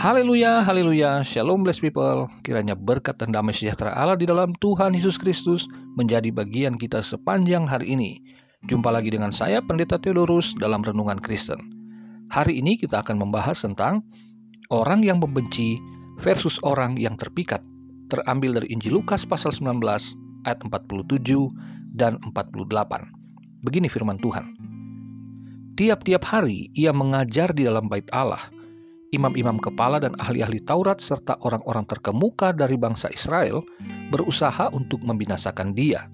Haleluya, haleluya, shalom blessed people. Kiranya berkat dan damai sejahtera Allah di dalam Tuhan Yesus Kristus menjadi bagian kita sepanjang hari ini. Jumpa lagi dengan saya Pendeta Theodorus dalam Renungan Kristen. Hari ini kita akan membahas tentang orang yang membenci versus orang yang terpikat. Terambil dari Injil Lukas pasal 19 ayat 47 dan 48. Begini firman Tuhan. Tiap-tiap hari ia mengajar di dalam bait Allah. Imam-imam kepala dan ahli-ahli Taurat serta orang-orang terkemuka dari bangsa Israel berusaha untuk membinasakan dia.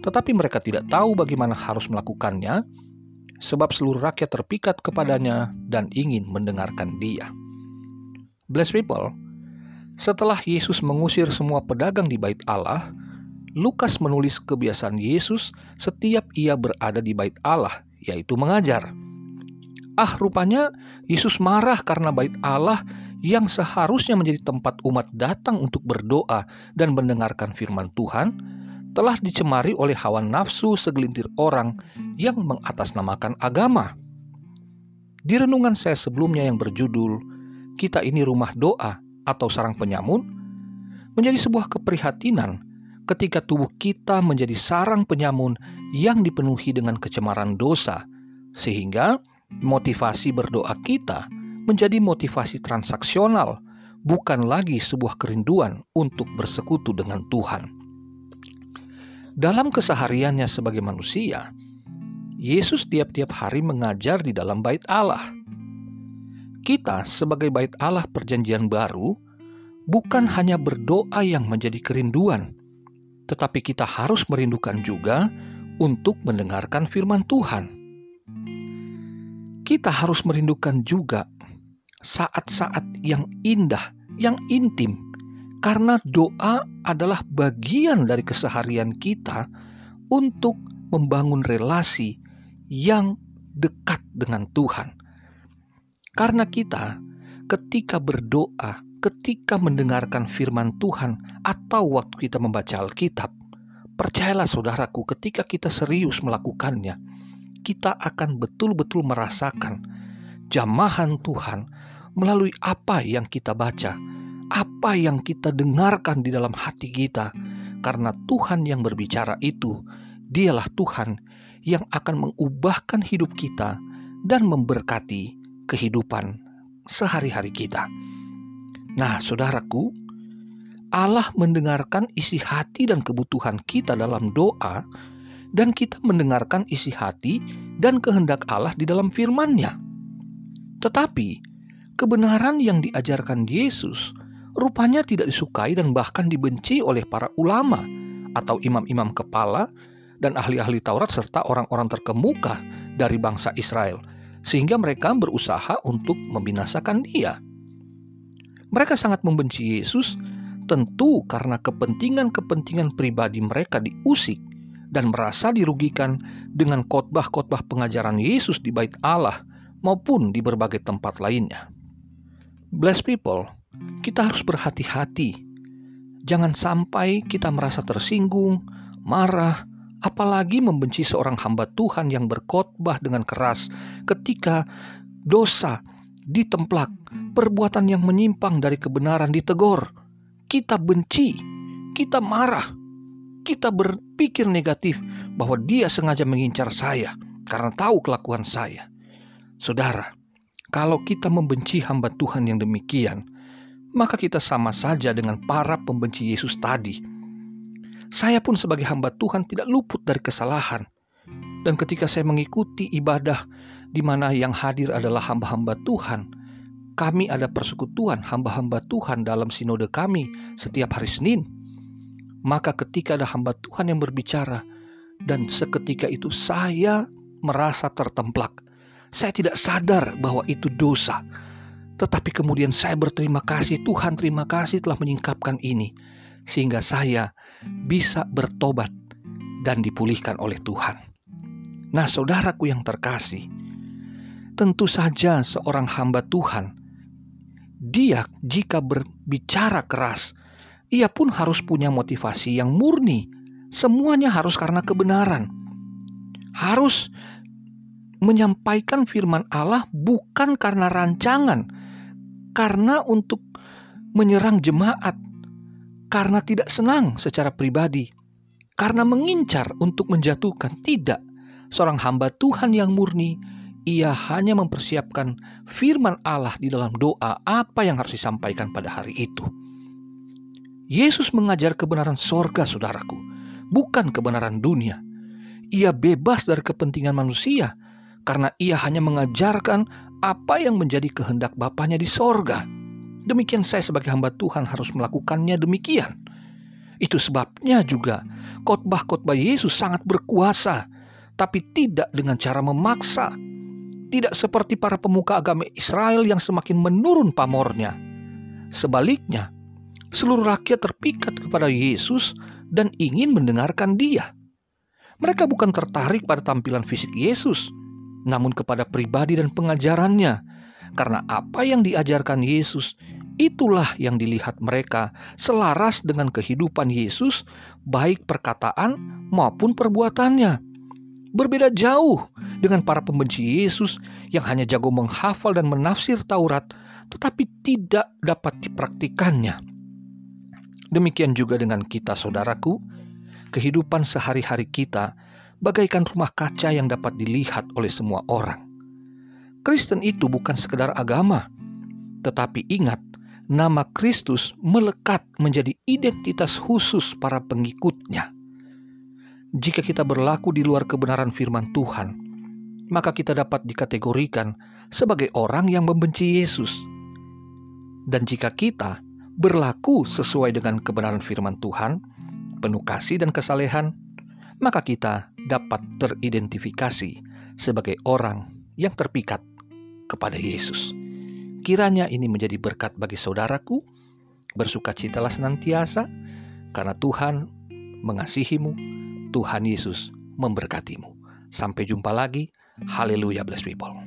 Tetapi mereka tidak tahu bagaimana harus melakukannya, sebab seluruh rakyat terpikat kepadanya dan ingin mendengarkan dia. Bless people, setelah Yesus mengusir semua pedagang di bait Allah, Lukas menulis kebiasaan Yesus setiap ia berada di bait Allah, yaitu mengajar. Ah, rupanya Yesus marah karena bait Allah yang seharusnya menjadi tempat umat datang untuk berdoa dan mendengarkan firman Tuhan, telah dicemari oleh hawa nafsu segelintir orang yang mengatasnamakan agama. Di renungan saya sebelumnya yang berjudul "Kita ini Rumah Doa" atau sarang penyamun, menjadi sebuah keprihatinan ketika tubuh kita menjadi sarang penyamun yang dipenuhi dengan kecemaran dosa, sehingga motivasi berdoa kita menjadi motivasi transaksional, bukan lagi sebuah kerinduan untuk bersekutu dengan Tuhan. Dalam kesehariannya sebagai manusia, Yesus tiap-tiap hari mengajar di dalam bait Allah. Kita sebagai bait Allah perjanjian baru bukan hanya berdoa yang menjadi kerinduan, tetapi kita harus merindukan juga untuk mendengarkan firman Tuhan kita harus merindukan juga saat-saat yang indah, yang intim, karena doa adalah bagian dari keseharian kita untuk membangun relasi yang dekat dengan Tuhan. Karena kita, ketika berdoa, ketika mendengarkan firman Tuhan, atau waktu kita membaca Alkitab, percayalah saudaraku, ketika kita serius melakukannya, kita akan betul-betul merasakan jamahan Tuhan melalui apa yang kita baca, apa yang kita dengarkan di dalam hati kita, karena Tuhan yang berbicara itu, Dialah Tuhan yang akan mengubahkan hidup kita dan memberkati kehidupan sehari-hari kita. Nah, saudaraku, Allah mendengarkan isi hati dan kebutuhan kita dalam doa dan kita mendengarkan isi hati dan kehendak Allah di dalam firman-Nya. Tetapi kebenaran yang diajarkan Yesus rupanya tidak disukai dan bahkan dibenci oleh para ulama atau imam-imam kepala dan ahli-ahli Taurat serta orang-orang terkemuka dari bangsa Israel sehingga mereka berusaha untuk membinasakan dia. Mereka sangat membenci Yesus tentu karena kepentingan-kepentingan pribadi mereka diusik dan merasa dirugikan dengan khotbah-khotbah pengajaran Yesus di bait Allah maupun di berbagai tempat lainnya. Bless people, kita harus berhati-hati. Jangan sampai kita merasa tersinggung, marah, apalagi membenci seorang hamba Tuhan yang berkhotbah dengan keras ketika dosa ditemplak, perbuatan yang menyimpang dari kebenaran ditegor. Kita benci, kita marah, kita berpikir negatif bahwa dia sengaja mengincar saya karena tahu kelakuan saya. Saudara, kalau kita membenci hamba Tuhan yang demikian, maka kita sama saja dengan para pembenci Yesus tadi. Saya pun sebagai hamba Tuhan tidak luput dari kesalahan. Dan ketika saya mengikuti ibadah di mana yang hadir adalah hamba-hamba Tuhan, kami ada persekutuan hamba-hamba Tuhan dalam sinode kami setiap hari Senin maka ketika ada hamba Tuhan yang berbicara, dan seketika itu saya merasa tertemplak. Saya tidak sadar bahwa itu dosa. Tetapi kemudian saya berterima kasih, Tuhan terima kasih telah menyingkapkan ini. Sehingga saya bisa bertobat dan dipulihkan oleh Tuhan. Nah saudaraku yang terkasih, tentu saja seorang hamba Tuhan, dia jika berbicara keras, ia pun harus punya motivasi yang murni. Semuanya harus karena kebenaran. Harus menyampaikan firman Allah bukan karena rancangan, karena untuk menyerang jemaat, karena tidak senang secara pribadi, karena mengincar untuk menjatuhkan. Tidak, seorang hamba Tuhan yang murni, ia hanya mempersiapkan firman Allah di dalam doa apa yang harus disampaikan pada hari itu. Yesus mengajar kebenaran sorga, saudaraku, bukan kebenaran dunia. Ia bebas dari kepentingan manusia, karena ia hanya mengajarkan apa yang menjadi kehendak Bapaknya di sorga. Demikian saya sebagai hamba Tuhan harus melakukannya demikian. Itu sebabnya juga khotbah-khotbah Yesus sangat berkuasa, tapi tidak dengan cara memaksa. Tidak seperti para pemuka agama Israel yang semakin menurun pamornya. Sebaliknya, seluruh rakyat terpikat kepada Yesus dan ingin mendengarkan Dia. Mereka bukan tertarik pada tampilan fisik Yesus, namun kepada pribadi dan pengajarannya, karena apa yang diajarkan Yesus itulah yang dilihat mereka selaras dengan kehidupan Yesus, baik perkataan maupun perbuatannya. Berbeda jauh dengan para pembenci Yesus yang hanya jago menghafal dan menafsir Taurat, tetapi tidak dapat dipraktikannya. Demikian juga dengan kita, saudaraku. Kehidupan sehari-hari kita bagaikan rumah kaca yang dapat dilihat oleh semua orang. Kristen itu bukan sekedar agama, tetapi ingat, nama Kristus melekat menjadi identitas khusus para pengikutnya. Jika kita berlaku di luar kebenaran firman Tuhan, maka kita dapat dikategorikan sebagai orang yang membenci Yesus. Dan jika kita berlaku sesuai dengan kebenaran firman Tuhan, penuh kasih dan kesalehan, maka kita dapat teridentifikasi sebagai orang yang terpikat kepada Yesus. Kiranya ini menjadi berkat bagi saudaraku, bersukacitalah senantiasa, karena Tuhan mengasihimu, Tuhan Yesus memberkatimu. Sampai jumpa lagi. Haleluya, blessed people.